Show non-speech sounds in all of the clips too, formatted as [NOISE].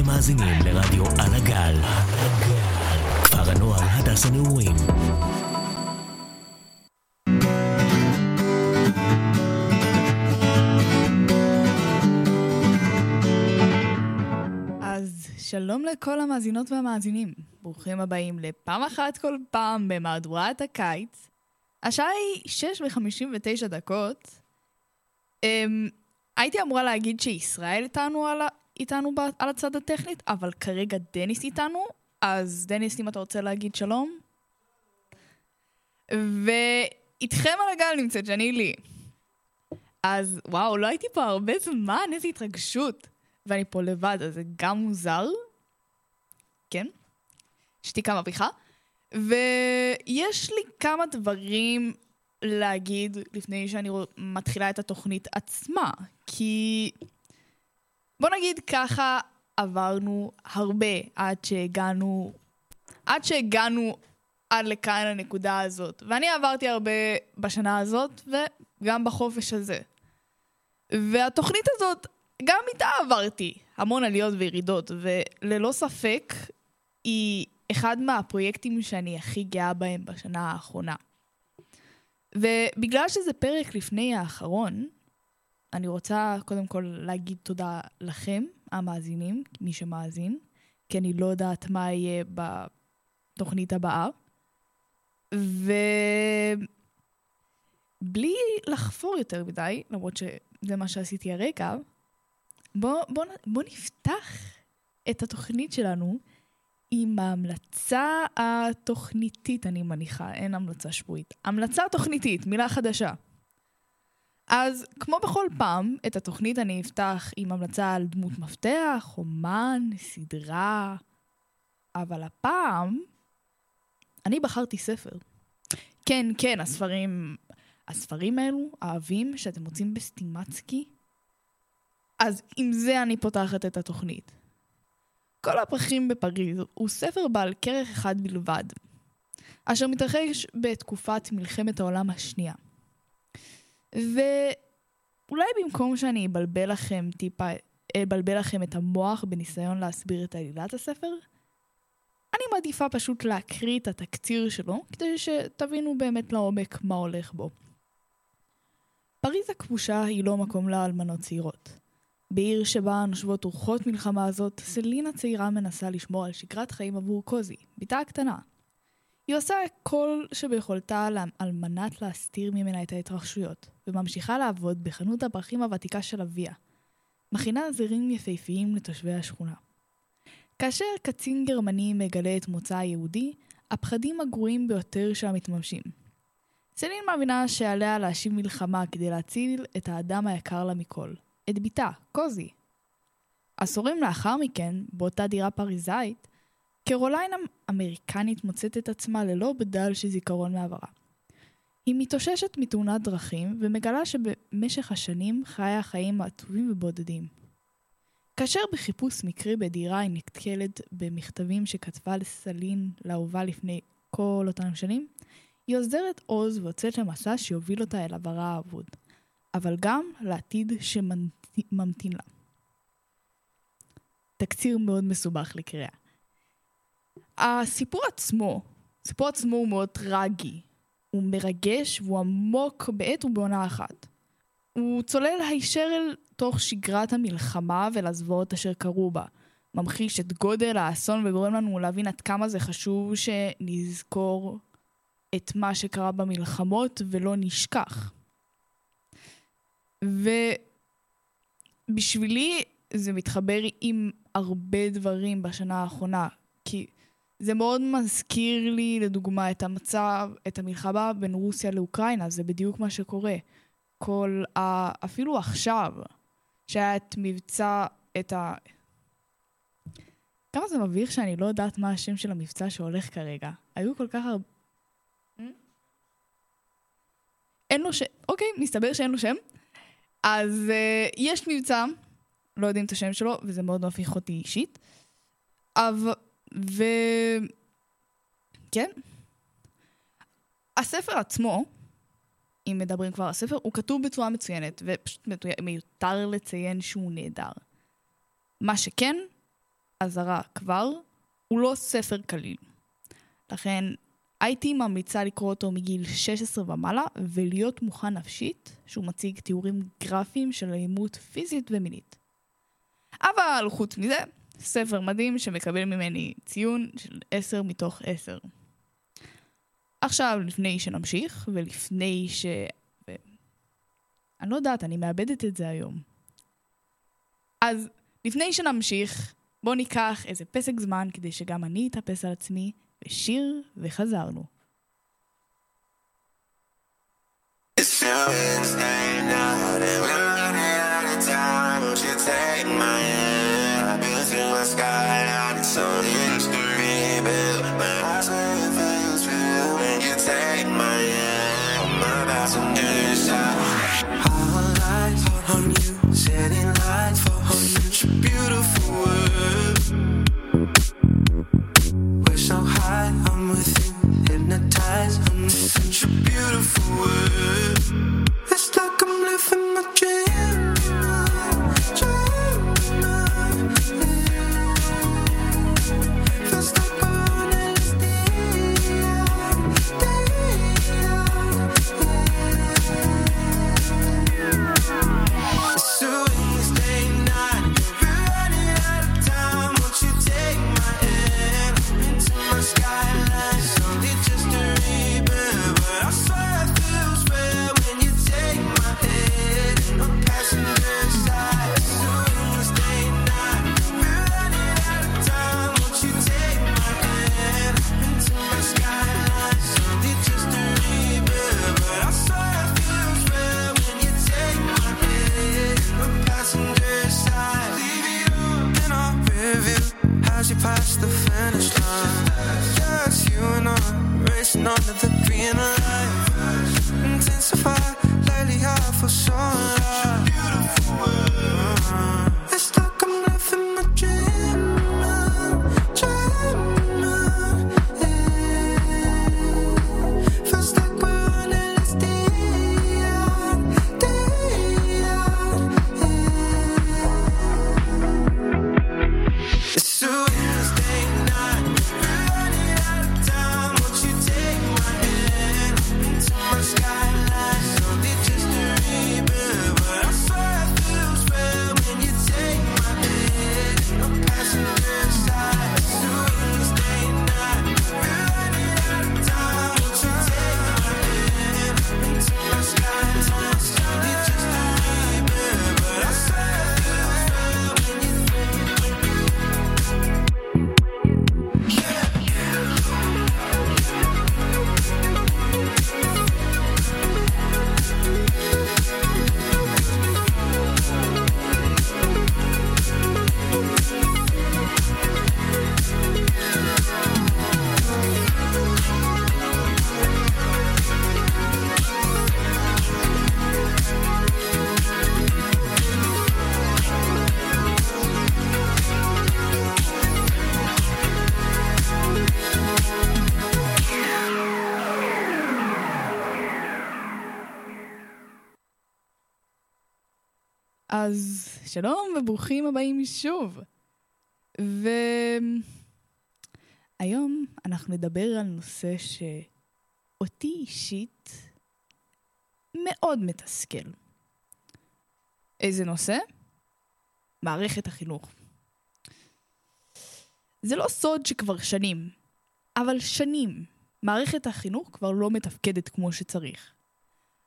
אתם מאזינים לרדיו על הגל. כפר הנוער הדס הנעורים. אז שלום לכל המאזינות והמאזינים. ברוכים הבאים לפעם אחת כל פעם במהדורת הקיץ. השעה היא 6 ו-59 דקות. Um, הייתי אמורה להגיד שישראל איתנו על, איתנו על הצד הטכנית, אבל כרגע דניס איתנו, אז דניס, אם אתה רוצה להגיד שלום. ואיתכם על הגל נמצאת שני לי. אז וואו, לא הייתי פה הרבה זמן, איזו התרגשות. ואני פה לבד, אז זה גם מוזר. כן? שתיקה מביכה. ויש לי כמה דברים להגיד לפני שאני מתחילה את התוכנית עצמה. כי בוא נגיד ככה, עברנו הרבה עד שהגענו, עד שהגענו עד לכאן הנקודה הזאת. ואני עברתי הרבה בשנה הזאת, וגם בחופש הזה. והתוכנית הזאת, גם איתה עברתי המון עליות וירידות, וללא ספק היא אחד מהפרויקטים שאני הכי גאה בהם בשנה האחרונה. ובגלל שזה פרק לפני האחרון, אני רוצה קודם כל להגיד תודה לכם, המאזינים, מי שמאזין, כי אני לא יודעת מה יהיה בתוכנית הבאה. ובלי לחפור יותר מדי, למרות שזה מה שעשיתי הרגע, בוא, בוא, בוא נפתח את התוכנית שלנו עם ההמלצה התוכניתית, אני מניחה, אין המלצה שבועית. המלצה תוכניתית, מילה חדשה. אז כמו בכל פעם, את התוכנית אני אפתח עם המלצה על דמות מפתח, אומן, סדרה, אבל הפעם אני בחרתי ספר. כן, כן, הספרים, הספרים האלו, האהבים, שאתם מוצאים בסטימצקי, אז עם זה אני פותחת את התוכנית. כל הפרחים בפריז הוא ספר בעל כרך אחד בלבד, אשר מתרחש בתקופת מלחמת העולם השנייה. ואולי במקום שאני אבלבל לכם טיפה, אבלבל לכם את המוח בניסיון להסביר את עלילת הספר, אני מעדיפה פשוט להקריא את התקציר שלו, כדי שתבינו באמת לעומק מה הולך בו. פריז הכבושה היא לא מקום לאלמנות צעירות. בעיר שבה נושבות רוחות מלחמה הזאת, סלינה צעירה מנסה לשמור על שגרת חיים עבור קוזי, בתה הקטנה. היא עושה כל שביכולתה על מנת להסתיר ממנה את ההתרחשויות, וממשיכה לעבוד בחנות הפרחים הוותיקה של אביה. מכינה זרים יפהפיים לתושבי השכונה. כאשר קצין גרמני מגלה את מוצא היהודי, הפחדים הגרועים ביותר שם מתממשים. סלין מאמינה שעליה להשיב מלחמה כדי להציל את האדם היקר לה מכל, את בתה, קוזי. עשורים לאחר מכן, באותה דירה פריזאית, קרוליין אמריקנית מוצאת את עצמה ללא בדל של זיכרון מעברה. היא מתאוששת מתאונת דרכים ומגלה שבמשך השנים חיה חיים עצובים ובודדים. כאשר בחיפוש מקרי בדירה היא נתקלת במכתבים שכתבה לסלין לאהובה לפני כל אותן שנים, היא עוזרת עוז ויוצאת למסע שיוביל אותה אל עברה האבוד, אבל גם לעתיד שממתין לה. תקציר מאוד מסובך לקריאה. הסיפור עצמו, הסיפור עצמו הוא מאוד טרגי. הוא מרגש והוא עמוק בעת ובעונה אחת. הוא צולל הישר אל תוך שגרת המלחמה ולזוועות אשר קרו בה. ממחיש את גודל האסון וגורם לנו להבין עד כמה זה חשוב שנזכור את מה שקרה במלחמות ולא נשכח. ובשבילי זה מתחבר עם הרבה דברים בשנה האחרונה, כי זה מאוד מזכיר לי, לדוגמה, את המצב, את המלחמה בין רוסיה לאוקראינה, זה בדיוק מה שקורה. כל ה... אפילו עכשיו, שהיה את מבצע, את ה... כמה זה מביך שאני לא יודעת מה השם של המבצע שהולך כרגע. היו כל כך הרבה... אין לו שם, אוקיי, מסתבר שאין לו שם. אז uh, יש מבצע, לא יודעים את השם שלו, וזה מאוד מביך אותי אישית. אבל... ו... כן. הספר עצמו, אם מדברים כבר על הספר, הוא כתוב בצורה מצוינת, ופשוט מיותר לציין שהוא נהדר. מה שכן, אזהרה כבר, הוא לא ספר קליל. לכן הייתי ממליצה לקרוא אותו מגיל 16 ומעלה ולהיות מוכן נפשית שהוא מציג תיאורים גרפיים של אלימות פיזית ומינית. אבל חוץ מזה, ספר מדהים שמקבל ממני ציון של 10 מתוך 10. עכשיו, לפני שנמשיך, ולפני ש... ו... אני לא יודעת, אני מאבדת את זה היום. אז לפני שנמשיך, בואו ניקח איזה פסק זמן כדי שגם אני אתאפס על עצמי, ושיר וחזרנו. It's take my such a beautiful world. none of the שלום וברוכים הבאים שוב. והיום אנחנו נדבר על נושא שאותי אישית מאוד מתסכל. איזה נושא? מערכת החינוך. זה לא סוד שכבר שנים, אבל שנים, מערכת החינוך כבר לא מתפקדת כמו שצריך.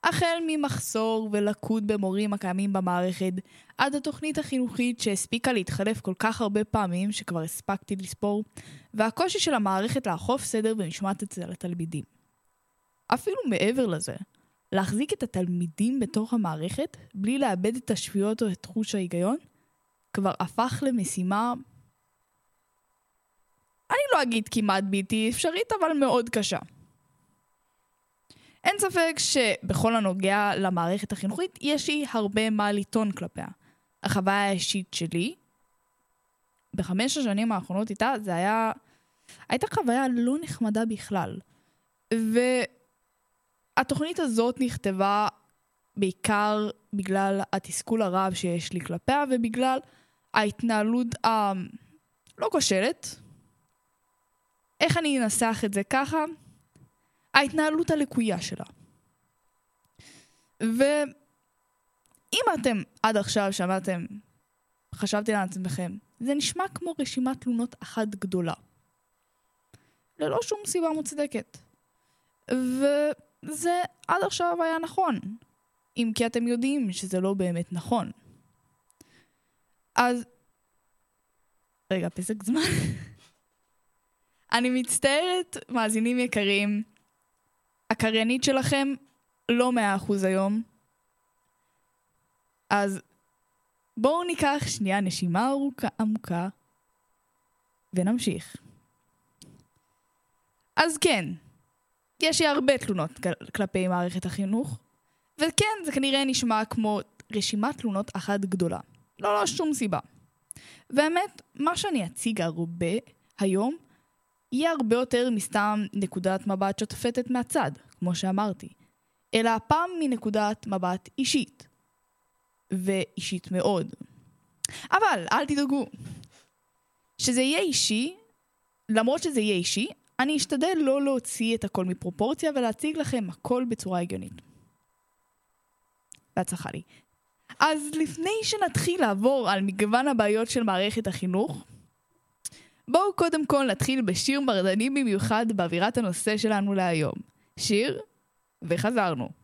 החל ממחסור ולקות במורים הקיימים במערכת, עד התוכנית החינוכית שהספיקה להתחלף כל כך הרבה פעמים שכבר הספקתי לספור, והקושי של המערכת לאכוף סדר ומשמעת אצל התלמידים. אפילו מעבר לזה, להחזיק את התלמידים בתוך המערכת בלי לאבד את השפיות או את תחוש ההיגיון, כבר הפך למשימה... אני לא אגיד כמעט בלתי אפשרית, אבל מאוד קשה. אין ספק שבכל הנוגע למערכת החינוכית, יש לי הרבה מה לטעון כלפיה. החוויה האישית שלי, בחמש השנים האחרונות איתה, זה היה... הייתה חוויה לא נחמדה בכלל. והתוכנית הזאת נכתבה בעיקר בגלל התסכול הרב שיש לי כלפיה, ובגלל ההתנהלות הלא לא כושלת. איך אני אנסח את זה ככה? ההתנהלות הלקויה שלה. ואם אתם עד עכשיו שמעתם, חשבתי לעצמכם, זה נשמע כמו רשימת תלונות אחת גדולה. ללא שום סיבה מוצדקת. וזה עד עכשיו היה נכון. אם כי אתם יודעים שזה לא באמת נכון. אז... רגע, פסק זמן. [LAUGHS] אני מצטערת, מאזינים יקרים, הקריינית שלכם לא מאה אחוז היום. אז בואו ניקח שנייה נשימה ארוכה עמוקה ונמשיך. אז כן, יש לי הרבה תלונות כל- כלפי מערכת החינוך, וכן, זה כנראה נשמע כמו רשימת תלונות אחת גדולה. לא, לא, שום סיבה. והאמת, מה שאני אציג הרבה היום, יהיה הרבה יותר מסתם נקודת מבט שותפתת מהצד, כמו שאמרתי, אלא הפעם מנקודת מבט אישית. ואישית מאוד. אבל, אל תדאגו. שזה יהיה אישי, למרות שזה יהיה אישי, אני אשתדל לא להוציא את הכל מפרופורציה ולהציג לכם הכל בצורה הגיונית. בהצלחה לי. אז לפני שנתחיל לעבור על מגוון הבעיות של מערכת החינוך, בואו קודם כל נתחיל בשיר מרדני במיוחד באווירת הנושא שלנו להיום. שיר, וחזרנו.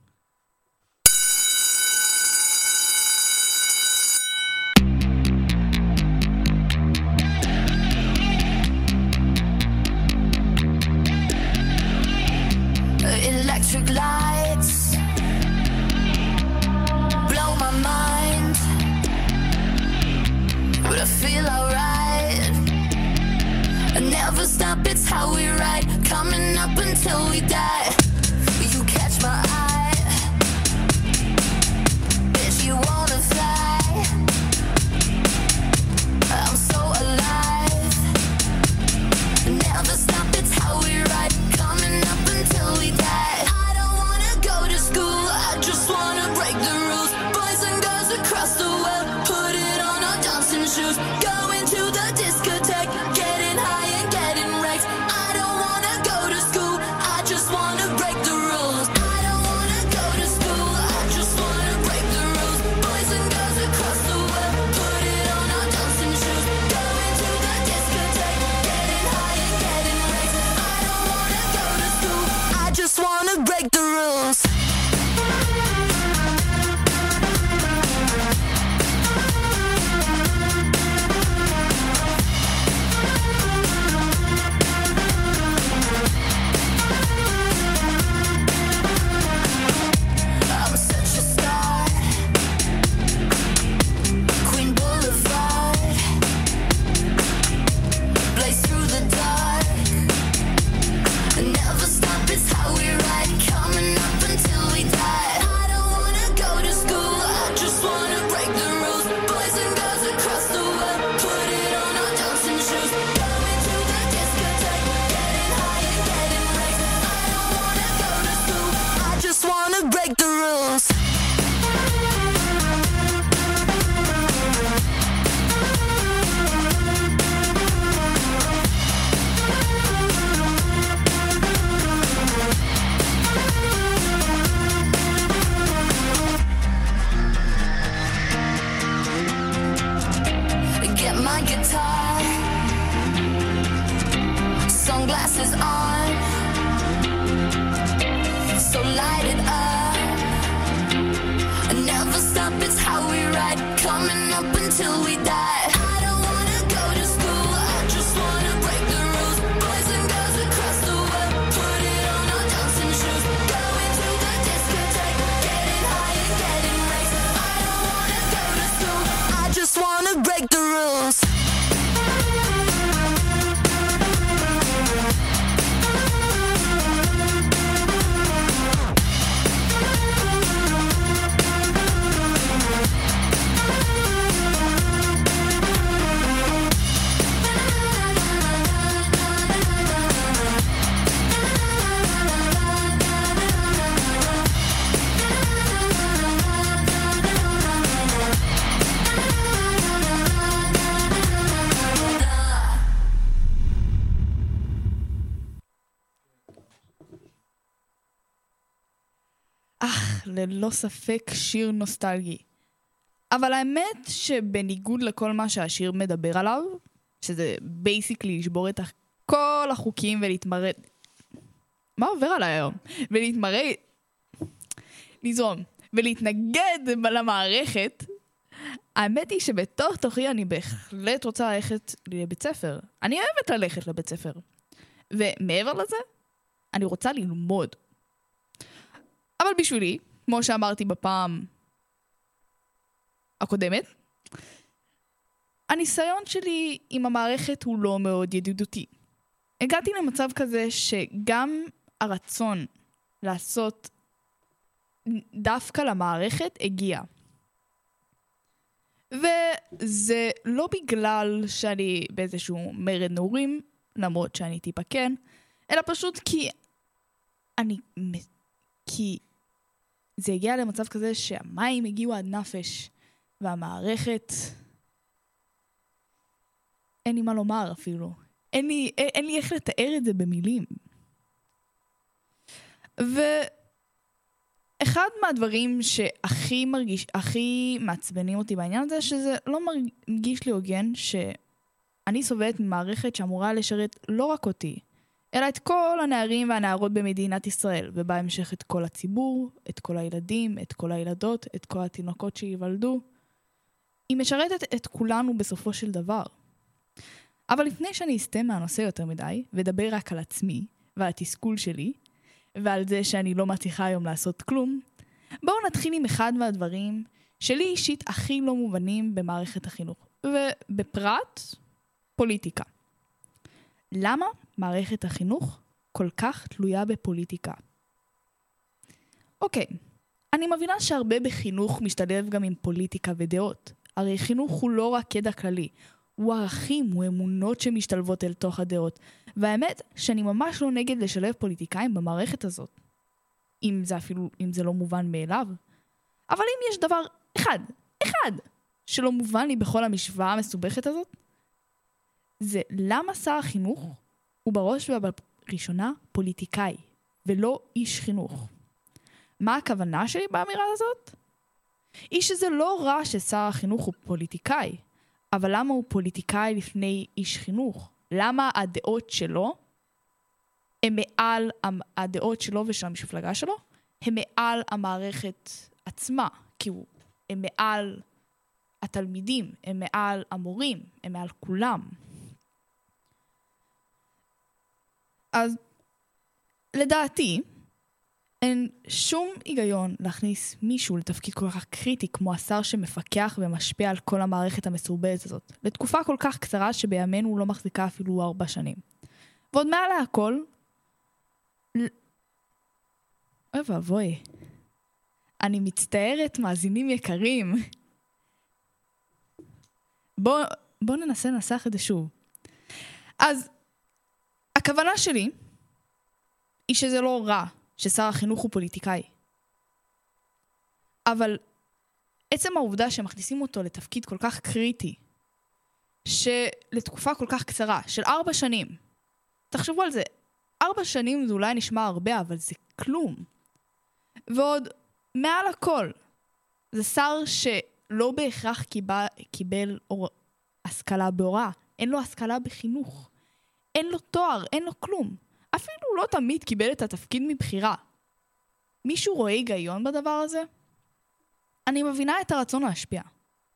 till we die. ללא ספק שיר נוסטלגי. אבל האמת שבניגוד לכל מה שהשיר מדבר עליו, שזה basically לשבור את כל החוקים ולהתמרד... מה עובר עליי היום? ולהתמרד... לזרום. ולהתנגד למערכת, האמת היא שבתוך תוכי אני בהחלט רוצה ללכת לבית ספר. אני אוהבת ללכת לבית ספר. ומעבר לזה, אני רוצה ללמוד. אבל בשבילי, כמו שאמרתי בפעם הקודמת, הניסיון שלי עם המערכת הוא לא מאוד ידידותי. הגעתי למצב כזה שגם הרצון לעשות דווקא למערכת הגיע. וזה לא בגלל שאני באיזשהו מרד נעורים, למרות שאני טיפה כן, אלא פשוט כי אני... כי זה הגיע למצב כזה שהמים הגיעו עד נפש, והמערכת... אין לי מה לומר אפילו. אין לי, אין, אין לי איך לתאר את זה במילים. ואחד מהדברים שהכי מרגיש, הכי מעצבנים אותי בעניין הזה, שזה לא מרגיש לי הוגן שאני סובלת ממערכת שאמורה לשרת לא רק אותי, אלא את כל הנערים והנערות במדינת ישראל, ובהמשך את כל הציבור, את כל הילדים, את כל הילדות, את כל התינוקות שייוולדו. היא משרתת את כולנו בסופו של דבר. אבל לפני שאני אסטה מהנושא יותר מדי, ואדבר רק על עצמי, ועל התסכול שלי, ועל זה שאני לא מצליחה היום לעשות כלום, בואו נתחיל עם אחד מהדברים שלי אישית הכי לא מובנים במערכת החינוך, ובפרט, פוליטיקה. למה מערכת החינוך כל כך תלויה בפוליטיקה? אוקיי, אני מבינה שהרבה בחינוך משתלב גם עם פוליטיקה ודעות. הרי חינוך הוא לא רק ידע כללי, הוא ערכים, הוא אמונות שמשתלבות אל תוך הדעות. והאמת שאני ממש לא נגד לשלב פוליטיקאים במערכת הזאת. אם זה אפילו, אם זה לא מובן מאליו. אבל אם יש דבר אחד, אחד, שלא מובן לי בכל המשוואה המסובכת הזאת, זה למה שר החינוך הוא בראש ובראשונה פוליטיקאי, ולא איש חינוך. מה הכוונה שלי באמירה הזאת? היא שזה לא רע ששר החינוך הוא פוליטיקאי, אבל למה הוא פוליטיקאי לפני איש חינוך? למה הדעות שלו הן מעל הדעות שלו ושל המפלגה שלו, הן מעל המערכת עצמה, כי הוא, הם מעל התלמידים, הם מעל המורים, הם מעל כולם. אז לדעתי, אין שום היגיון להכניס מישהו לתפקיד כל כך קריטי כמו השר שמפקח ומשפיע על כל המערכת המסורבלת הזאת, לתקופה כל כך קצרה שבימינו לא מחזיקה אפילו ארבע שנים. ועוד מעל להכל, ל- אוי ואבוי, אני מצטערת, מאזינים יקרים. בואו בוא ננסה לנסח את זה שוב. אז הכוונה שלי היא שזה לא רע ששר החינוך הוא פוליטיקאי. אבל עצם העובדה שמכניסים אותו לתפקיד כל כך קריטי, שלתקופה כל כך קצרה, של ארבע שנים, תחשבו על זה, ארבע שנים זה אולי נשמע הרבה, אבל זה כלום. ועוד, מעל הכל, זה שר שלא בהכרח קיבל, קיבל אור, השכלה בהוראה, אין לו השכלה בחינוך. אין לו תואר, אין לו כלום. אפילו לא תמיד קיבל את התפקיד מבחירה. מישהו רואה היגיון בדבר הזה? אני מבינה את הרצון להשפיע,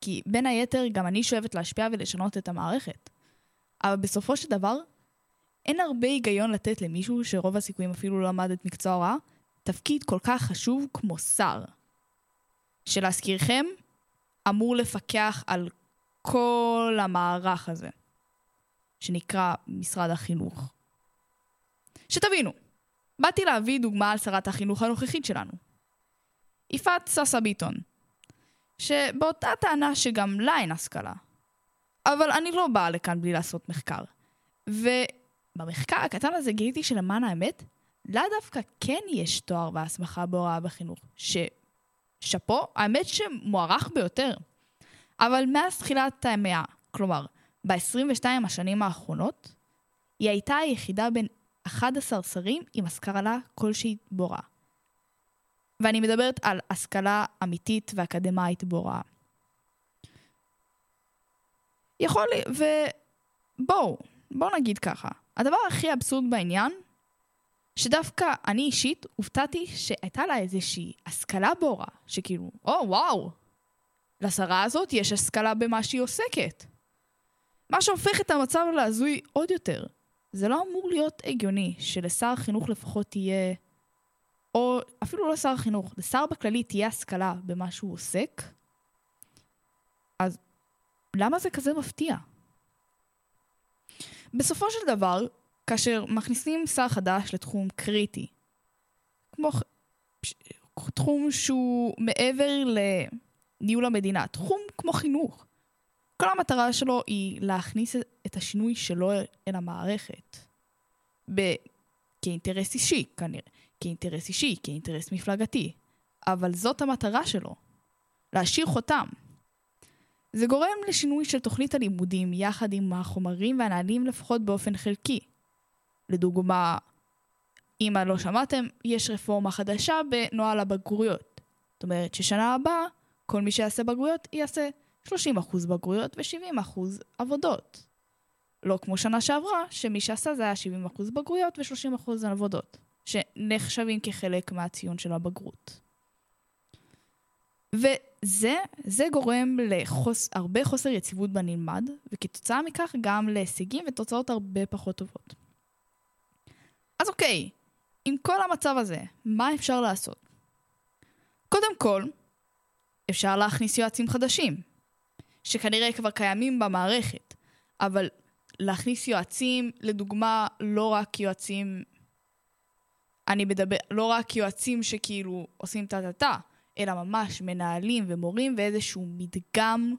כי בין היתר גם אני שואבת להשפיע ולשנות את המערכת. אבל בסופו של דבר, אין הרבה היגיון לתת למישהו שרוב הסיכויים אפילו לא למד את מקצוע ההוראה, תפקיד כל כך חשוב כמו שר. שלהזכירכם, אמור לפקח על כל המערך הזה, שנקרא משרד החינוך. שתבינו, באתי להביא דוגמה על שרת החינוך הנוכחית שלנו. יפעת ססה ביטון, שבאותה טענה שגם לה אין השכלה. אבל אני לא באה לכאן בלי לעשות מחקר. ובמחקר הקטן הזה גיליתי שלמען האמת, לה דווקא כן יש תואר והסמכה בהוראה בחינוך. ששאפו, האמת שמוערך ביותר. אבל מאז תחילת המאה, כלומר, ב-22 השנים האחרונות, היא הייתה היחידה בין 11 שרים עם השכלה כלשהי בהוראה. ואני מדברת על השכלה אמיתית ואקדמאית בהוראה. יכול לי, ובואו, בואו נגיד ככה, הדבר הכי אבסורד בעניין, שדווקא אני אישית הופתעתי שהייתה לה איזושהי השכלה בהוראה, שכאילו, או וואו, לשרה הזאת יש השכלה במה שהיא עוסקת. מה שהופך את המצב להזוי עוד יותר. זה לא אמור להיות הגיוני שלשר החינוך לפחות תהיה, או אפילו לא שר החינוך, לשר בכללי תהיה השכלה במה שהוא עוסק, אז למה זה כזה מפתיע? בסופו של דבר, כאשר מכניסים שר חדש לתחום קריטי, כמו תחום שהוא מעבר לניהול המדינה, תחום כמו חינוך, כל המטרה שלו היא להכניס את השינוי שלו אל המערכת. ב- כאינטרס אישי, כנראה. כאינטרס אישי, כאינטרס מפלגתי. אבל זאת המטרה שלו. להשאיר חותם. זה גורם לשינוי של תוכנית הלימודים יחד עם החומרים והנהלים לפחות באופן חלקי. לדוגמה, אם לא שמעתם, יש רפורמה חדשה בנוהל הבגרויות. זאת אומרת ששנה הבאה, כל מי שיעשה בגרויות יעשה 30% בגרויות ו-70% עבודות. לא כמו שנה שעברה, שמי שעשה זה היה 70% בגרויות ו-30% עבודות, שנחשבים כחלק מהציון של הבגרות. וזה זה גורם להרבה חוסר יציבות בנלמד, וכתוצאה מכך גם להישגים ותוצאות הרבה פחות טובות. אז אוקיי, עם כל המצב הזה, מה אפשר לעשות? קודם כל, אפשר להכניס יועצים חדשים, שכנראה כבר קיימים במערכת, אבל להכניס יועצים, לדוגמה, לא רק יועצים, אני מדבר, לא רק יועצים שכאילו עושים טה-טה-טה, אלא ממש מנהלים ומורים ואיזשהו מדגם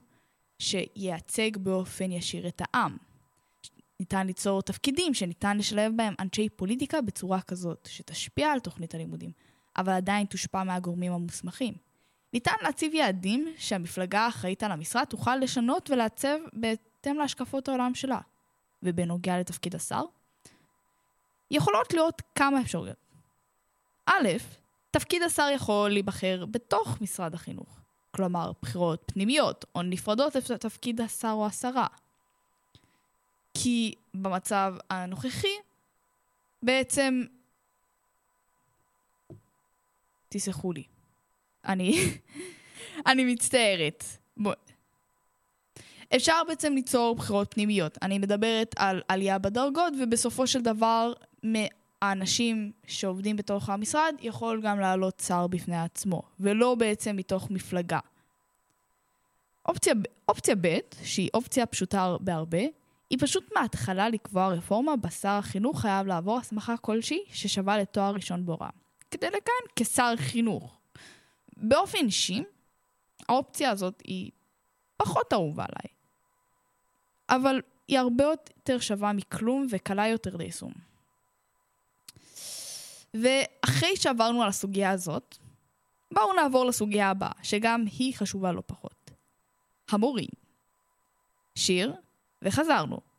שייצג באופן ישיר את העם. ניתן ליצור תפקידים שניתן לשלב בהם אנשי פוליטיקה בצורה כזאת, שתשפיע על תוכנית הלימודים, אבל עדיין תושפע מהגורמים המוסמכים. ניתן להציב יעדים שהמפלגה האחראית על המשרד תוכל לשנות ולעצב בהתאם להשקפות העולם שלה. ובנוגע לתפקיד השר, יכולות להיות כמה אפשרויות. א', תפקיד השר יכול להיבחר בתוך משרד החינוך. כלומר, בחירות פנימיות או נפרדות לתפקיד השר או השרה. כי במצב הנוכחי, בעצם... תסלחו לי. אני... אני מצטערת. בוא... אפשר בעצם ליצור בחירות פנימיות. אני מדברת על עלייה בדרגות, ובסופו של דבר, האנשים שעובדים בתוך המשרד יכול גם לעלות שר בפני עצמו, ולא בעצם מתוך מפלגה. אופציה, אופציה ב', שהיא אופציה פשוטה בהרבה, היא פשוט מההתחלה לקבוע רפורמה בשר החינוך חייב לעבור הסמכה כלשהי ששווה לתואר ראשון בהוראה, כדי לכהן כשר חינוך. באופן אישי, האופציה הזאת היא פחות אהובה עליי, אבל היא הרבה יותר שווה מכלום וקלה יותר ליישום. ואחרי שעברנו על הסוגיה הזאת, בואו נעבור לסוגיה הבאה, שגם היא חשובה לא פחות. המורים. שיר, וחזרנו.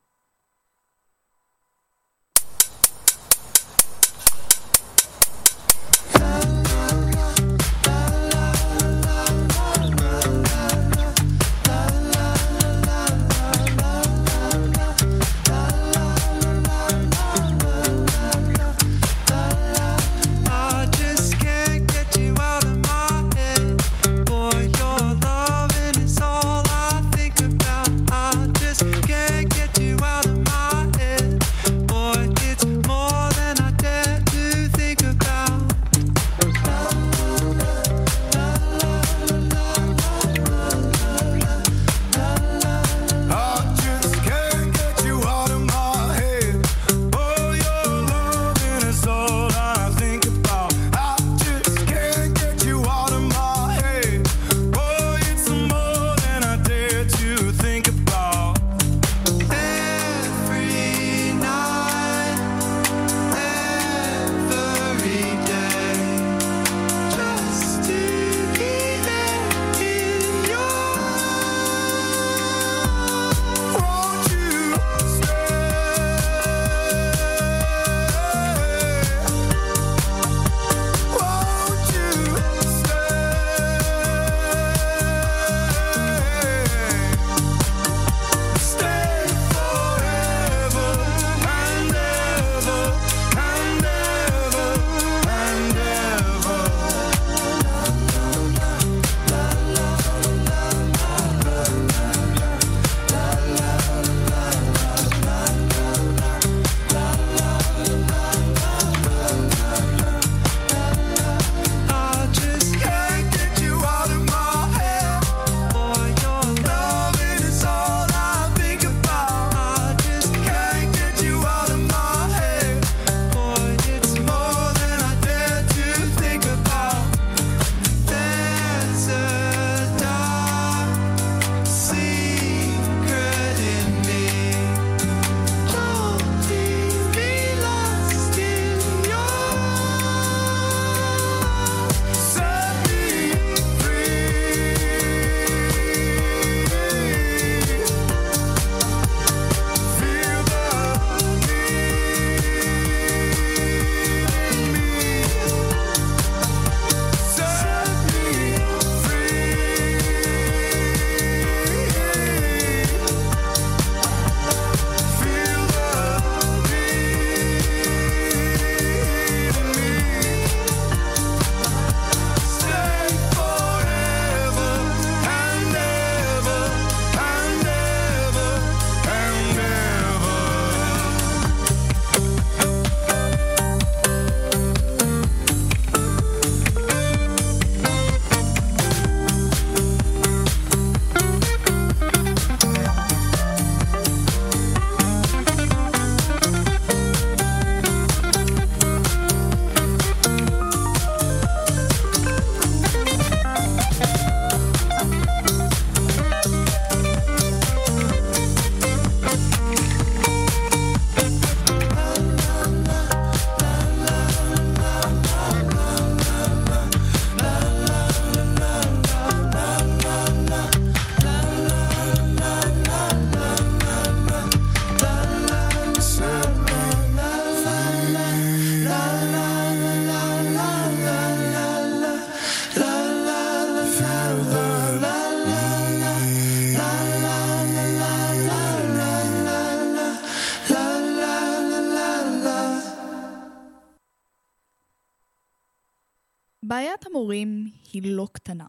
לא קטנה.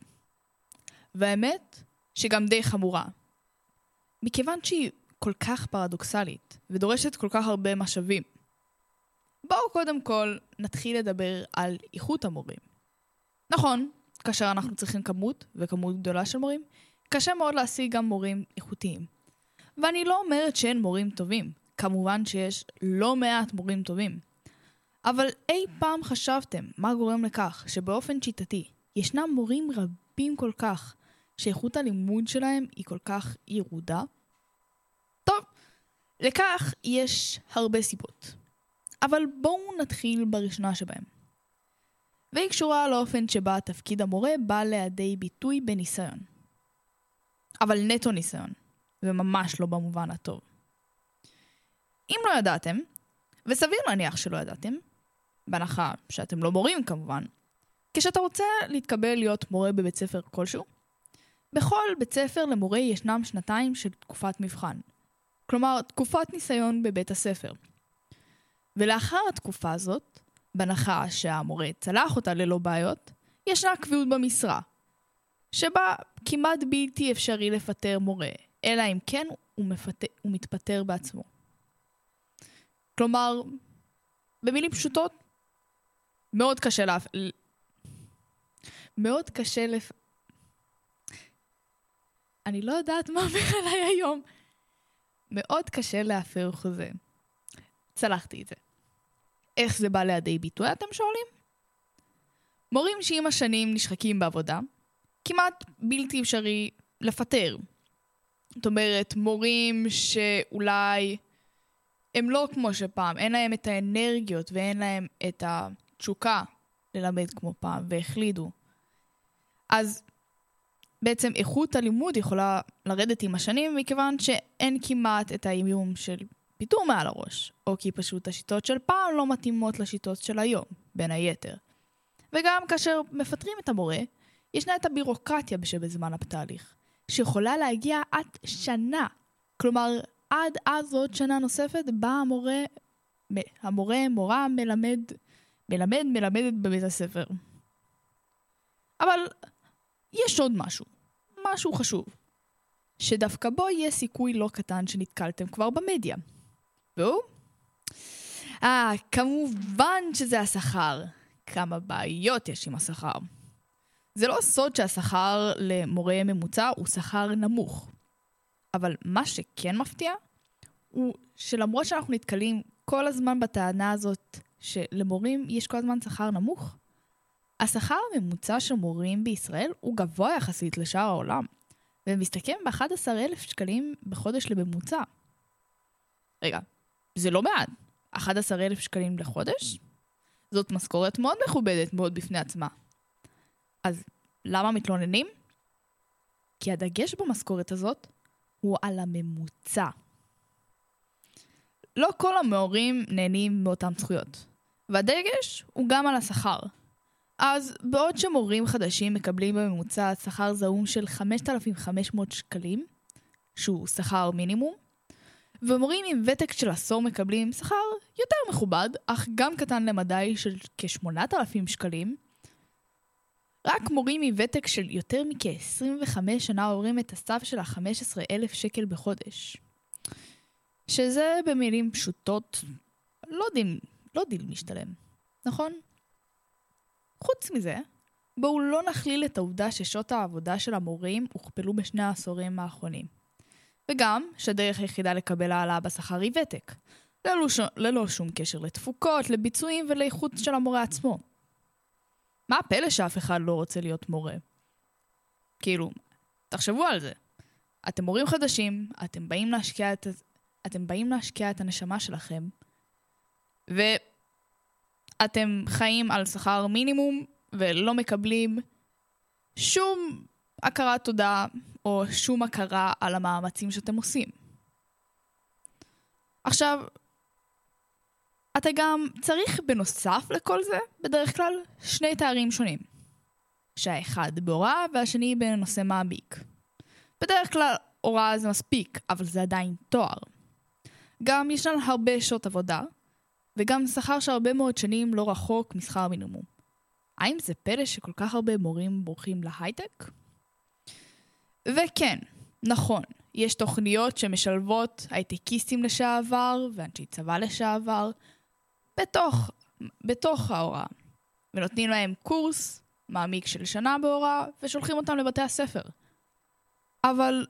והאמת, שגם די חמורה. מכיוון שהיא כל כך פרדוקסלית, ודורשת כל כך הרבה משאבים. בואו קודם כל נתחיל לדבר על איכות המורים. נכון, כאשר אנחנו צריכים כמות, וכמות גדולה של מורים, קשה מאוד להשיג גם מורים איכותיים. ואני לא אומרת שאין מורים טובים, כמובן שיש לא מעט מורים טובים. אבל אי פעם חשבתם מה גורם לכך שבאופן שיטתי ישנם מורים רבים כל כך שאיכות הלימוד שלהם היא כל כך ירודה? טוב, לכך יש הרבה סיבות. אבל בואו נתחיל בראשונה שבהם. והיא קשורה לאופן שבה תפקיד המורה בא לידי ביטוי בניסיון. אבל נטו ניסיון, וממש לא במובן הטוב. אם לא ידעתם, וסביר להניח שלא ידעתם, בהנחה שאתם לא מורים כמובן, כשאתה רוצה להתקבל להיות מורה בבית ספר כלשהו, בכל בית ספר למורה ישנם שנתיים של תקופת מבחן. כלומר, תקופת ניסיון בבית הספר. ולאחר התקופה הזאת, בהנחה שהמורה צלח אותה ללא בעיות, ישנה קביעות במשרה, שבה כמעט בלתי אפשרי לפטר מורה, אלא אם כן הוא, מפת... הוא מתפטר בעצמו. כלומר, במילים פשוטות, מאוד קשה. מאוד קשה לפ... אני לא יודעת מה אומר [LAUGHS] עליי היום. מאוד קשה להפר חוזה. צלחתי את זה. איך זה בא לידי ביטוי, אתם שואלים? מורים שעם השנים נשחקים בעבודה, כמעט בלתי אפשרי לפטר. זאת אומרת, מורים שאולי הם לא כמו שפעם, אין להם את האנרגיות ואין להם את התשוקה ללמד כמו פעם, והחלידו. אז בעצם איכות הלימוד יכולה לרדת עם השנים, מכיוון שאין כמעט את האיום של פיטור מעל הראש, או כי פשוט השיטות של פעם לא מתאימות לשיטות של היום, בין היתר. וגם כאשר מפטרים את המורה, ישנה את הבירוקרטיה שבזמן התהליך, שיכולה להגיע עד שנה. כלומר, עד אז עוד שנה נוספת בה המורה, המורה, מורה, מלמד, מלמד, מלמדת בבית הספר. אבל יש עוד משהו, משהו חשוב, שדווקא בו יהיה סיכוי לא קטן שנתקלתם כבר במדיה. והוא? אה, כמובן שזה השכר. כמה בעיות יש עם השכר. זה לא סוד שהשכר למורה ממוצע הוא שכר נמוך. אבל מה שכן מפתיע, הוא שלמרות שאנחנו נתקלים כל הזמן בטענה הזאת שלמורים יש כל הזמן שכר נמוך, השכר הממוצע של מורים בישראל הוא גבוה יחסית לשאר העולם, ומסתכם ב-11,000 שקלים בחודש לממוצע. רגע, זה לא מעט. 11,000 שקלים לחודש? זאת משכורת מאוד מכובדת מאוד בפני עצמה. אז למה מתלוננים? כי הדגש במשכורת הזאת הוא על הממוצע. לא כל המורים נהנים מאותן זכויות, והדגש הוא גם על השכר. אז בעוד שמורים חדשים מקבלים בממוצע שכר זעום של 5,500 שקלים, שהוא שכר מינימום, ומורים עם ותק של עשור מקבלים שכר יותר מכובד, אך גם קטן למדי של כ-8,000 שקלים. רק מורים עם ותק של יותר מכ-25 שנה עוברים את הסף של ה-15,000 שקל בחודש. שזה במילים פשוטות לא דין, לא דין משתלם, נכון? חוץ מזה, בואו לא נכליל את העובדה ששעות העבודה של המורים הוכפלו בשני העשורים האחרונים. וגם שהדרך היחידה לקבל העלאה בשכר היא ותק, ללא, ש... ללא שום קשר לתפוקות, לביצועים ולאיכות של המורה עצמו. מה הפלא שאף אחד לא רוצה להיות מורה? כאילו, תחשבו על זה. אתם מורים חדשים, אתם באים להשקיע את, אתם באים להשקיע את הנשמה שלכם, ואתם חיים על שכר מינימום ולא מקבלים שום הכרת תודה או שום הכרה על המאמצים שאתם עושים. עכשיו, אתה גם צריך בנוסף לכל זה, בדרך כלל, שני תארים שונים. שהאחד בהוראה והשני בנושא מעמיק. בדרך כלל הוראה זה מספיק, אבל זה עדיין תואר. גם ישנן הרבה שעות עבודה, וגם שכר שהרבה מאוד שנים לא רחוק משכר מינימום. האם זה פלא שכל כך הרבה מורים בורחים להייטק? וכן, נכון, יש תוכניות שמשלבות הייטקיסטים לשעבר ואנשי צבא לשעבר בתוך, בתוך ההוראה, ונותנים להם קורס מעמיק של שנה בהוראה ושולחים אותם לבתי הספר. אבל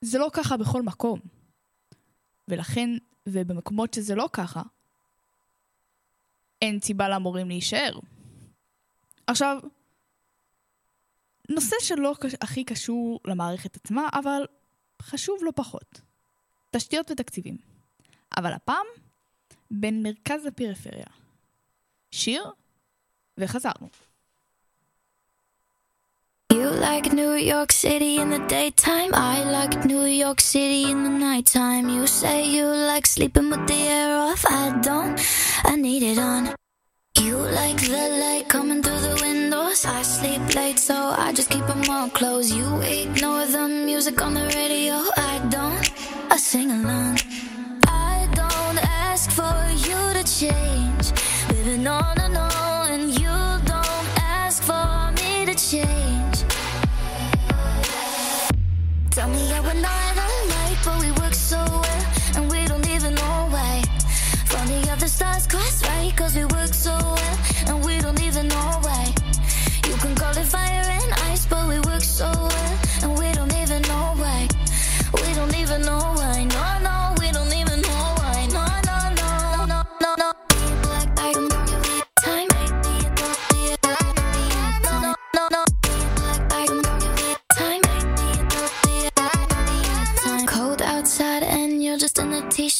זה לא ככה בכל מקום. ולכן, ובמקומות שזה לא ככה, אין סיבה למורים להישאר. עכשיו, נושא שלא הכי קשור למערכת עצמה, אבל חשוב לא פחות. תשתיות ותקציבים. אבל הפעם, בין מרכז לפריפריה. שיר, וחזרנו. Like New York City in the daytime. I like New York City in the nighttime. You say you like sleeping with the air off. I don't, I need it on. You like the light coming through the windows. I sleep late, so I just keep them all closed. You ignore the music on the radio. I don't, I sing along. I don't ask for you to change. Living on and on, we're not alike, but we work so well, and we don't even know why. The stars cross right, cause we work so well, and we don't even know why. You can call it fire and ice, but we work so well, and we don't even know why. We don't even know.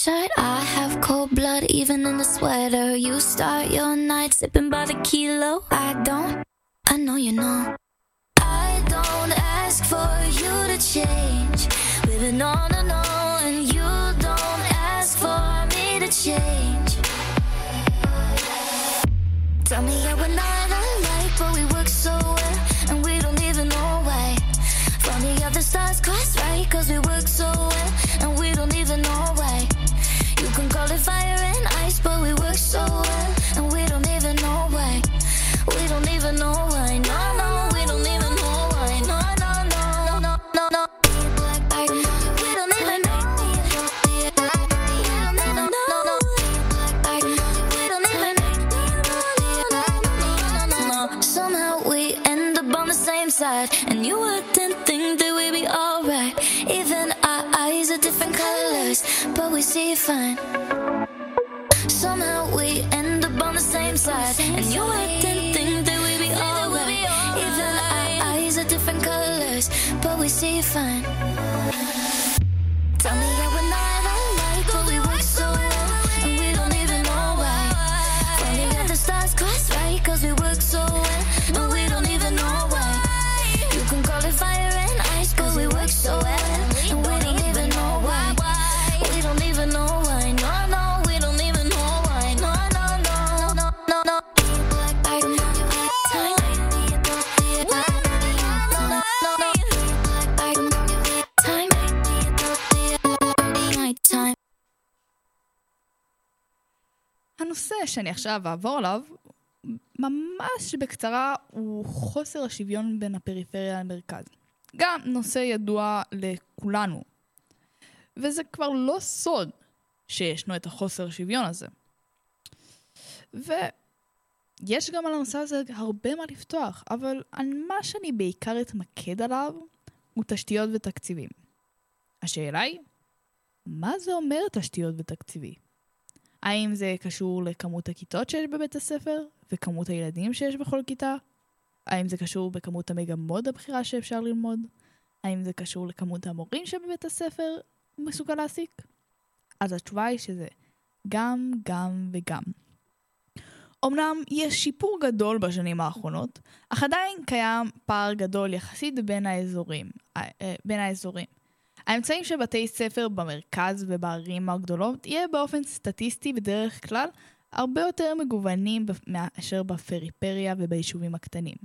I have cold blood even in a sweater. You start your night sipping by the kilo. I don't. I know you know. I don't ask for you to change. Living on and on, and you don't ask for me to change. Tell me how we're not alike, but we work so well, and we don't even know why. Funny how the stars cross right, cause we work so well, and we don't even know why. Call it fire and ice, but we work so well, and we don't even know why. We don't even know why. No, no, we don't even know why. No, no, no, no, no, no. We don't even know. Somehow we end up on the same side, and you wouldn't think that we'd be alright. Even our eyes are different colors, but we see fine. שאני עכשיו אעבור עליו, ממש בקצרה, הוא חוסר השוויון בין הפריפריה למרכז. גם נושא ידוע לכולנו. וזה כבר לא סוד שישנו את החוסר שוויון הזה. ויש גם על הנושא הזה הרבה מה לפתוח, אבל על מה שאני בעיקר אתמקד עליו הוא תשתיות ותקציבים. השאלה היא, מה זה אומר תשתיות ותקציבי? האם זה קשור לכמות הכיתות שיש בבית הספר וכמות הילדים שיש בכל כיתה? האם זה קשור בכמות המגמות הבחירה שאפשר ללמוד? האם זה קשור לכמות המורים שבבית הספר מסוגל להעסיק? אז התשובה היא שזה גם, גם וגם. אמנם יש שיפור גדול בשנים האחרונות, אך עדיין קיים פער גדול יחסית בין האזורים. אה, אה, בין האזורים. האמצעים של בתי ספר במרכז ובערים הגדולות יהיה באופן סטטיסטי בדרך כלל הרבה יותר מגוונים מאשר בפריפריה וביישובים הקטנים.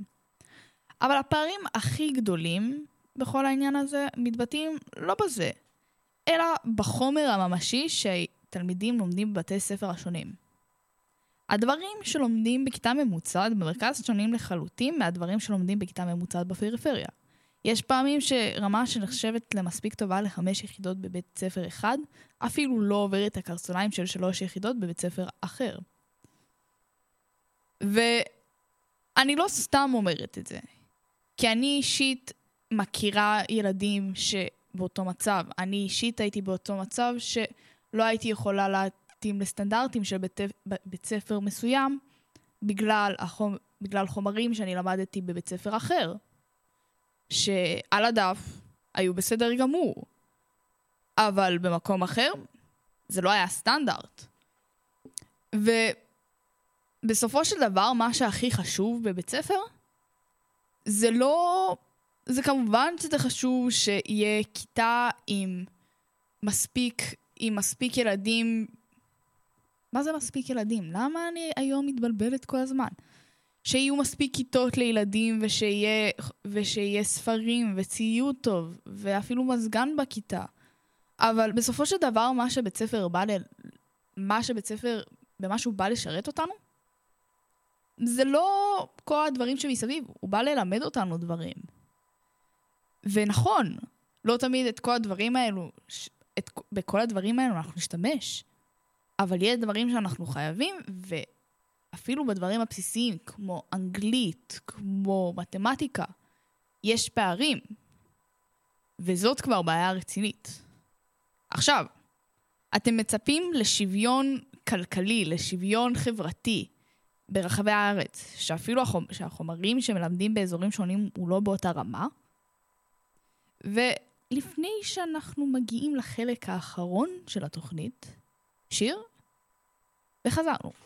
אבל הפערים הכי גדולים בכל העניין הזה מתבטאים לא בזה, אלא בחומר הממשי שתלמידים לומדים בבתי ספר השונים. הדברים שלומדים בכיתה ממוצעת במרכז שונים לחלוטין מהדברים שלומדים בכיתה ממוצעת בפריפריה. יש פעמים שרמה שנחשבת למספיק טובה לחמש יחידות בבית ספר אחד, אפילו לא עוברת את הקרסוליים של שלוש יחידות בבית ספר אחר. ואני לא סתם אומרת את זה, כי אני אישית מכירה ילדים שבאותו מצב. אני אישית הייתי באותו מצב שלא הייתי יכולה להתאים לסטנדרטים של בית, בית ספר מסוים בגלל, החומ, בגלל חומרים שאני למדתי בבית ספר אחר, שעל הדף היו בסדר גמור, אבל במקום אחר זה לא היה סטנדרט. ובסופו של דבר, מה שהכי חשוב בבית ספר זה לא... זה כמובן שזה חשוב שיהיה כיתה עם מספיק, עם מספיק ילדים. מה זה מספיק ילדים? למה אני היום מתבלבלת כל הזמן? שיהיו מספיק כיתות לילדים ושיהיה, ושיהיה ספרים וציוד טוב ואפילו מזגן בכיתה. אבל בסופו של דבר מה שבית ספר בא ל... מה שבית ספר, במה שהוא בא לשרת אותנו, זה לא כל הדברים שמסביב, הוא בא ללמד אותנו דברים. ונכון, לא תמיד את כל הדברים האלו, את, בכל הדברים האלו אנחנו נשתמש, אבל יש דברים שאנחנו חייבים, ואפילו בדברים הבסיסיים, כמו אנגלית, כמו מתמטיקה, יש פערים, וזאת כבר בעיה רצינית. עכשיו, אתם מצפים לשוויון כלכלי, לשוויון חברתי ברחבי הארץ, שאפילו החומ... שהחומרים שמלמדים באזורים שונים הוא לא באותה רמה. ולפני שאנחנו מגיעים לחלק האחרון של התוכנית, שיר, וחזרנו.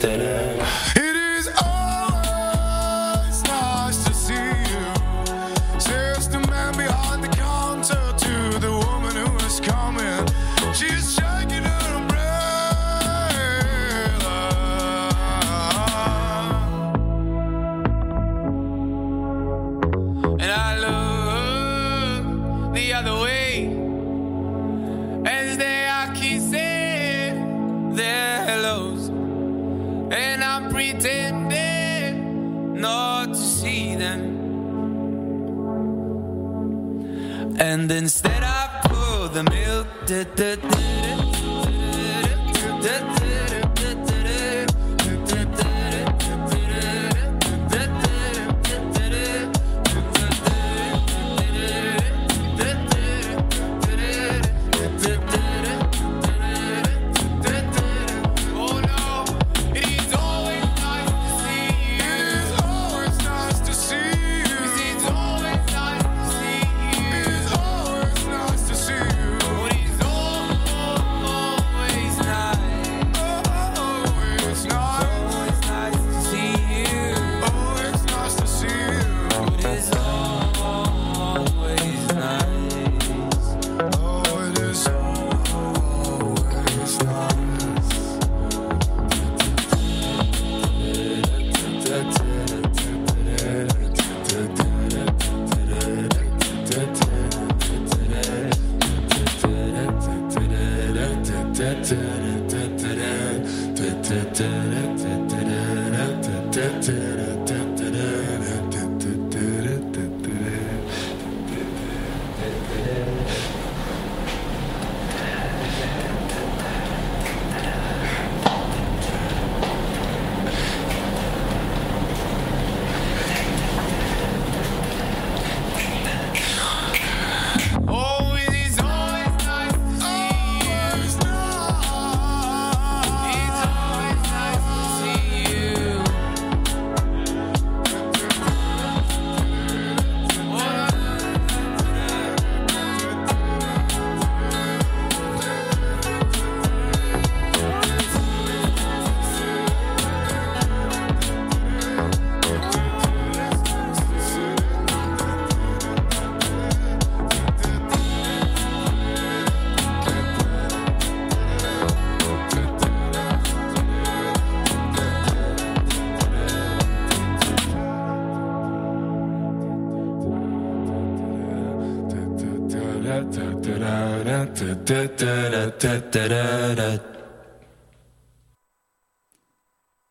did, da.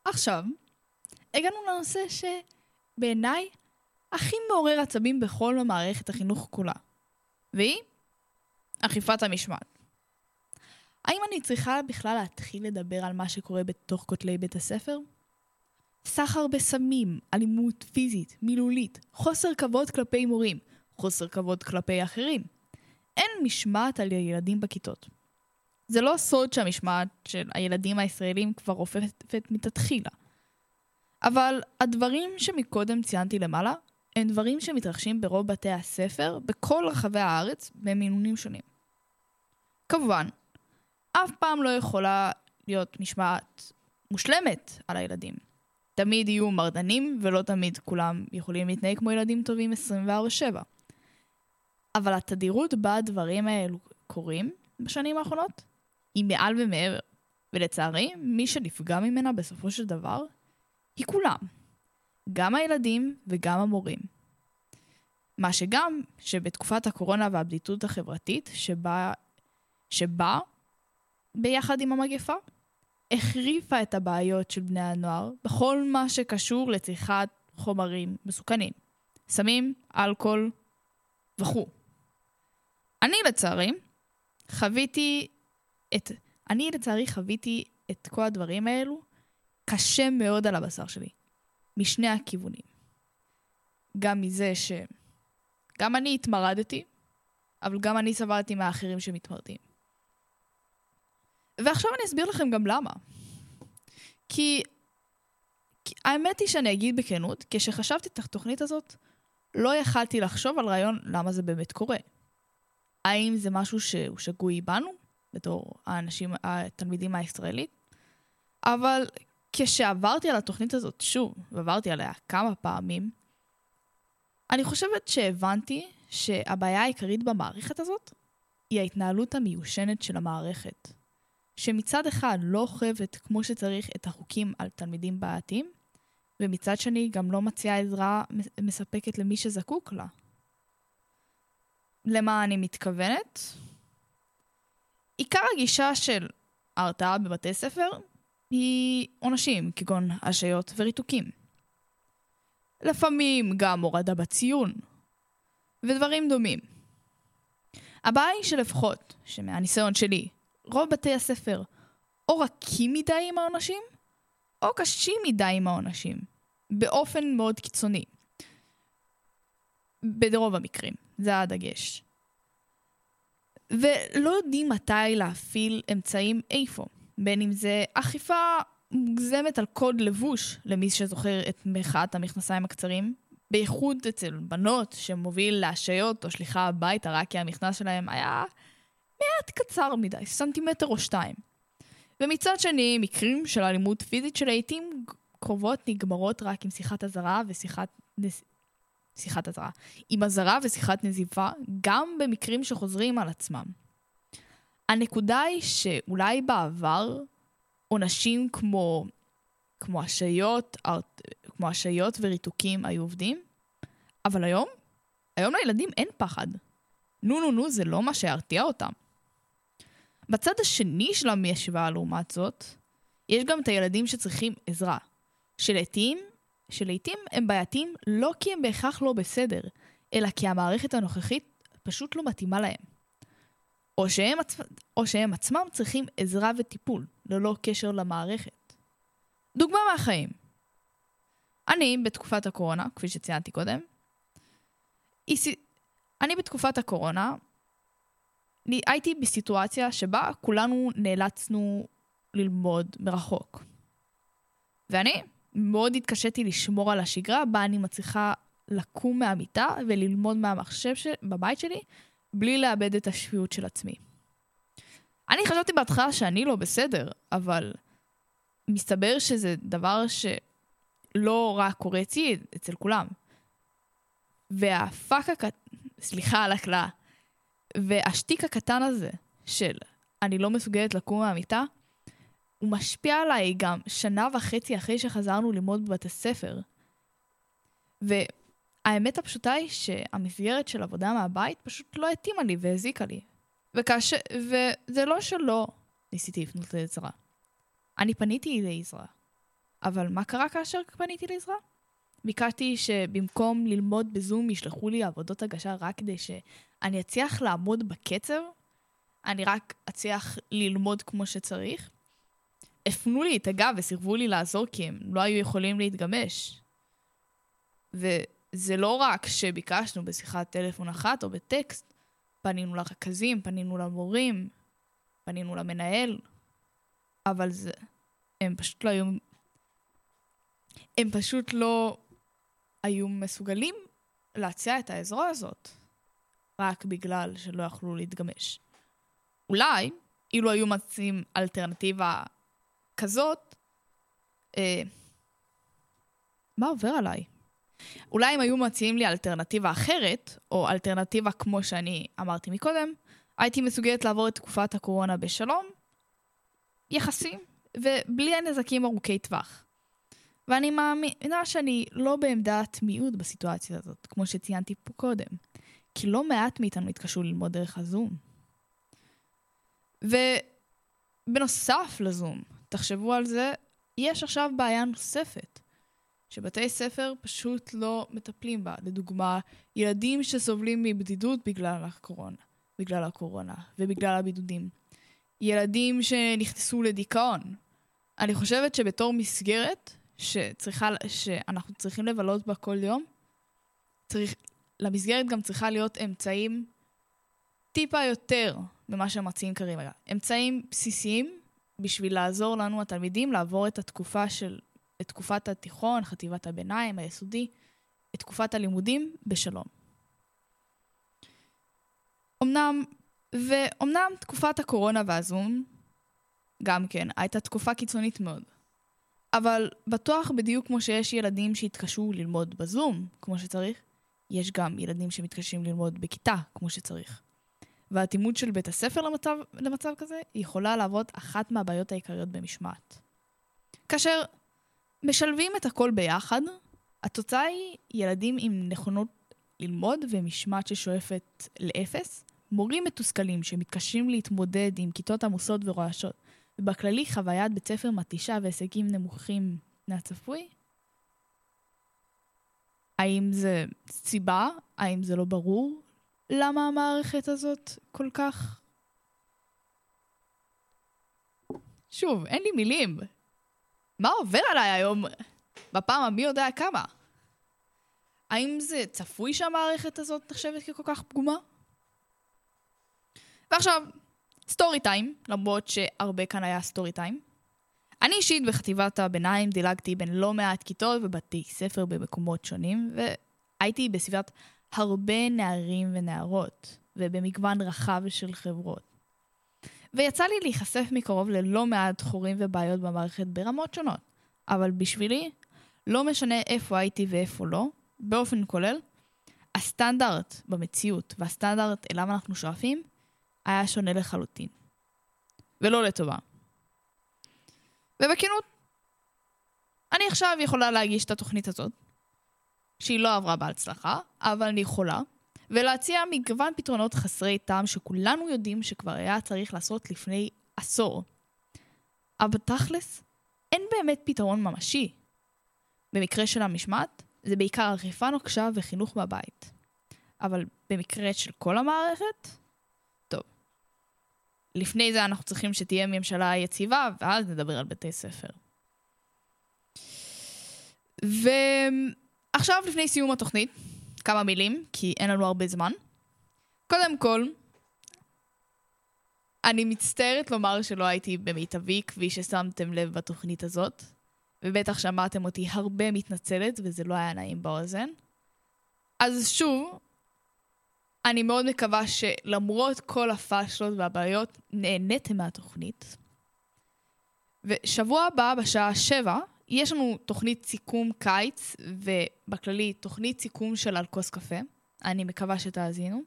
עכשיו, הגענו לנושא שבעיניי הכי מעורר עצבים בכל מערכת החינוך כולה, והיא אכיפת המשמעת. האם אני צריכה בכלל להתחיל לדבר על מה שקורה בתוך כותלי בית הספר? סחר בסמים, אלימות פיזית, מילולית, חוסר כבוד כלפי מורים, חוסר כבוד כלפי אחרים. אין משמעת על הילדים בכיתות. זה לא סוד שהמשמעת של הילדים הישראלים כבר רופפת מתתחילה. אבל הדברים שמקודם ציינתי למעלה, הם דברים שמתרחשים ברוב בתי הספר בכל רחבי הארץ במינונים שונים. כמובן, אף פעם לא יכולה להיות משמעת מושלמת על הילדים. תמיד יהיו מרדנים, ולא תמיד כולם יכולים להתנהג כמו ילדים טובים 24/7. אבל התדירות בה הדברים האלו קורים בשנים האחרונות היא מעל ומעבר. ולצערי, מי שנפגע ממנה בסופו של דבר היא כולם. גם הילדים וגם המורים. מה שגם שבתקופת הקורונה והבדידות החברתית שבה, שבה ביחד עם המגפה, החריפה את הבעיות של בני הנוער בכל מה שקשור לצריכת חומרים מסוכנים. סמים, אלכוהול וכו'. אני לצערי חוויתי את... אני לצערי חוויתי את כל הדברים האלו קשה מאוד על הבשר שלי. משני הכיוונים. גם מזה ש... גם אני התמרדתי, אבל גם אני סבלתי מהאחרים שמתמרדים. ועכשיו אני אסביר לכם גם למה. כי... כי האמת היא שאני אגיד בכנות, כשחשבתי את התוכנית הזאת, לא יכלתי לחשוב על רעיון למה זה באמת קורה. האם זה משהו שהוא שגוי בנו, בתור האנשים, התלמידים הישראלים? אבל כשעברתי על התוכנית הזאת שוב, ועברתי עליה כמה פעמים, אני חושבת שהבנתי שהבעיה העיקרית במערכת הזאת היא ההתנהלות המיושנת של המערכת. שמצד אחד לא אוכפת כמו שצריך את החוקים על תלמידים בעייתיים, ומצד שני גם לא מציעה עזרה מספקת למי שזקוק לה. למה אני מתכוונת? עיקר הגישה של ההרתעה בבתי ספר היא עונשים, כגון השעיות וריתוקים. לפעמים גם הורדה בציון, ודברים דומים. הבעיה היא שלפחות, שמהניסיון שלי, רוב בתי הספר או רכים מדי עם העונשים, או קשים מדי עם העונשים, באופן מאוד קיצוני. ברוב המקרים, זה הדגש. ולא יודעים מתי להפעיל אמצעים איפה, בין אם זה אכיפה מוגזמת על קוד לבוש, למי שזוכר את מחאת המכנסיים הקצרים, בייחוד אצל בנות שמוביל להשעיות או שליחה הביתה רק כי המכנס שלהם היה מעט קצר מדי, סנטימטר או שתיים. ומצד שני, מקרים של אלימות פיזית שלעיתים קרובות נגמרות רק עם שיחת אזהרה ושיחת... שיחת אזהרה. עם אזהרה ושיחת נזיפה, גם במקרים שחוזרים על עצמם. הנקודה היא שאולי בעבר עונשים כמו, כמו השעיות, כמו השעיות וריתוקים היו עובדים, אבל היום, היום לילדים אין פחד. נו נו נו זה לא מה שירתיע אותם. בצד השני של המשוואה לעומת זאת, יש גם את הילדים שצריכים עזרה, שלעיתים שלעיתים הם בעייתיים לא כי הם בהכרח לא בסדר, אלא כי המערכת הנוכחית פשוט לא מתאימה להם. או שהם, עצ... או שהם עצמם צריכים עזרה וטיפול, ללא קשר למערכת. דוגמה מהחיים. אני, בתקופת הקורונה, כפי שציינתי קודם, אני בתקופת הקורונה, הייתי בסיטואציה שבה כולנו נאלצנו ללמוד מרחוק. ואני מאוד התקשיתי לשמור על השגרה בה אני מצליחה לקום מהמיטה וללמוד מהמחשב ש... בבית שלי בלי לאבד את השפיות של עצמי. אני חשבתי בהתחלה שאני לא בסדר, אבל מסתבר שזה דבר שלא רק קורה אצלי, אצל כולם. והפאק הקט... סליחה על הקלעה. והשטיק הקטן הזה של אני לא מסוגלת לקום מהמיטה, הוא משפיע עליי גם שנה וחצי אחרי שחזרנו ללמוד בבית הספר. והאמת הפשוטה היא שהמסגרת של עבודה מהבית פשוט לא התאימה לי והזיקה לי. וכאשר, וזה לא שלא ניסיתי לפנות לעזרה. אני פניתי לעזרה. אבל מה קרה כאשר פניתי לעזרה? ביקשתי שבמקום ללמוד בזום ישלחו לי עבודות הגשה רק כדי שאני אצליח לעמוד בקצב, אני רק אצליח ללמוד כמו שצריך. הפנו לי את הגב וסירבו לי לעזור כי הם לא היו יכולים להתגמש. וזה לא רק שביקשנו בשיחת טלפון אחת או בטקסט, פנינו לרכזים, פנינו למורים, פנינו למנהל, אבל זה... הם פשוט לא היו... הם פשוט לא היו מסוגלים להציע את העזרה הזאת, רק בגלל שלא יכלו להתגמש. אולי, אילו היו מציעים אלטרנטיבה כזאת, אה, מה עובר עליי? אולי אם היו מציעים לי אלטרנטיבה אחרת, או אלטרנטיבה כמו שאני אמרתי מקודם, הייתי מסוגלת לעבור את תקופת הקורונה בשלום, יחסי, ובלי הנזקים ארוכי טווח. ואני מאמינה שאני לא בעמדת מיעוט בסיטואציה הזאת, כמו שציינתי פה קודם, כי לא מעט מאיתנו התקשו ללמוד דרך הזום. ובנוסף לזום, תחשבו על זה, יש עכשיו בעיה נוספת, שבתי ספר פשוט לא מטפלים בה. לדוגמה, ילדים שסובלים מבדידות בגלל הקורונה, בגלל הקורונה ובגלל הבידודים. ילדים שנכנסו לדיכאון. אני חושבת שבתור מסגרת שצריכה, שאנחנו צריכים לבלות בה כל יום, צריך, למסגרת גם צריכה להיות אמצעים טיפה יותר ממה שמציעים כרגע. אמצעים בסיסיים בשביל לעזור לנו, התלמידים, לעבור את התקופה של, את תקופת התיכון, חטיבת הביניים, היסודי, את תקופת הלימודים בשלום. אמנם, ואומנם תקופת הקורונה והזום, גם כן, הייתה תקופה קיצונית מאוד. אבל בטוח בדיוק כמו שיש ילדים שהתקשו ללמוד בזום, כמו שצריך, יש גם ילדים שמתקשים ללמוד בכיתה, כמו שצריך. והאטימות של בית הספר למצב, למצב כזה יכולה להוות אחת מהבעיות העיקריות במשמעת. כאשר משלבים את הכל ביחד, התוצאה היא ילדים עם נכונות ללמוד ומשמעת ששואפת לאפס, מורים מתוסכלים שמתקשים להתמודד עם כיתות עמוסות ורועשות, ובכללי חוויית בית ספר מתישה והישגים נמוכים מהצפוי? האם זה סיבה? האם זה לא ברור? למה המערכת הזאת כל כך... שוב, אין לי מילים. מה עובר עליי היום בפעם המי יודע כמה? האם זה צפוי שהמערכת הזאת נחשבת ככל כך פגומה? ועכשיו, story time, למרות שהרבה כאן היה story time. אני אישית בחטיבת הביניים דילגתי בין לא מעט כיתות ובתי ספר במקומות שונים, והייתי בסביבת הרבה נערים ונערות, ובמגוון רחב של חברות. ויצא לי להיחשף מקרוב ללא מעט חורים ובעיות במערכת ברמות שונות, אבל בשבילי, לא משנה איפה הייתי ואיפה לא, באופן כולל, הסטנדרט במציאות והסטנדרט אליו אנחנו שואפים היה שונה לחלוטין. ולא לטובה. ובכנות, אני עכשיו יכולה להגיש את התוכנית הזאת, שהיא לא עברה בהצלחה, אבל אני יכולה, ולהציע מגוון פתרונות חסרי טעם שכולנו יודעים שכבר היה צריך לעשות לפני עשור. אבל תכלס, אין באמת פתרון ממשי. במקרה של המשמעת, זה בעיקר אכיפה נוקשה וחינוך מהבית. אבל במקרה של כל המערכת, טוב. לפני זה אנחנו צריכים שתהיה ממשלה יציבה, ואז נדבר על בתי ספר. ועכשיו, לפני סיום התוכנית, כמה מילים, כי אין לנו הרבה זמן. קודם כל, אני מצטערת לומר שלא הייתי במיטבי, כפי ששמתם לב בתוכנית הזאת, ובטח שמעתם אותי הרבה מתנצלת, וזה לא היה נעים באוזן. אז שוב, אני מאוד מקווה שלמרות כל הפאשלות והבעיות, נהניתם מהתוכנית. ושבוע הבא, בשעה שבע, יש לנו תוכנית סיכום קיץ, ובכללי תוכנית סיכום של על כוס קפה. אני מקווה שתאזינו.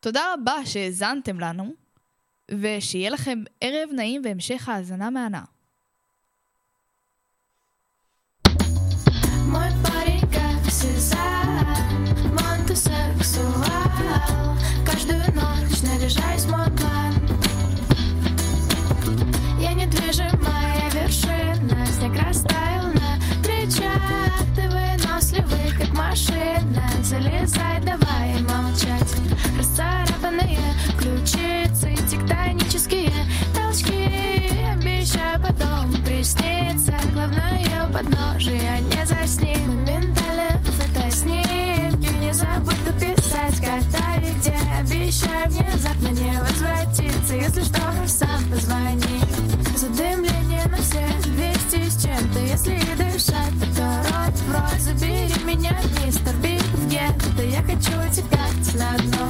תודה רבה שהאזנתם לנו, ושיהיה לכם ערב נעים והמשך האזנה מהנה. Приснится Главное у подножия не засни Моментально фотоснимки Не забудь дописать когда и где Обещаю внезапно не возвратиться Если что, сам позвони. Задымление на все 200 с чем-то. Если и дышать, то рот в рот Забери меня, мистер Биг в гетто. Я хочу тягать на дно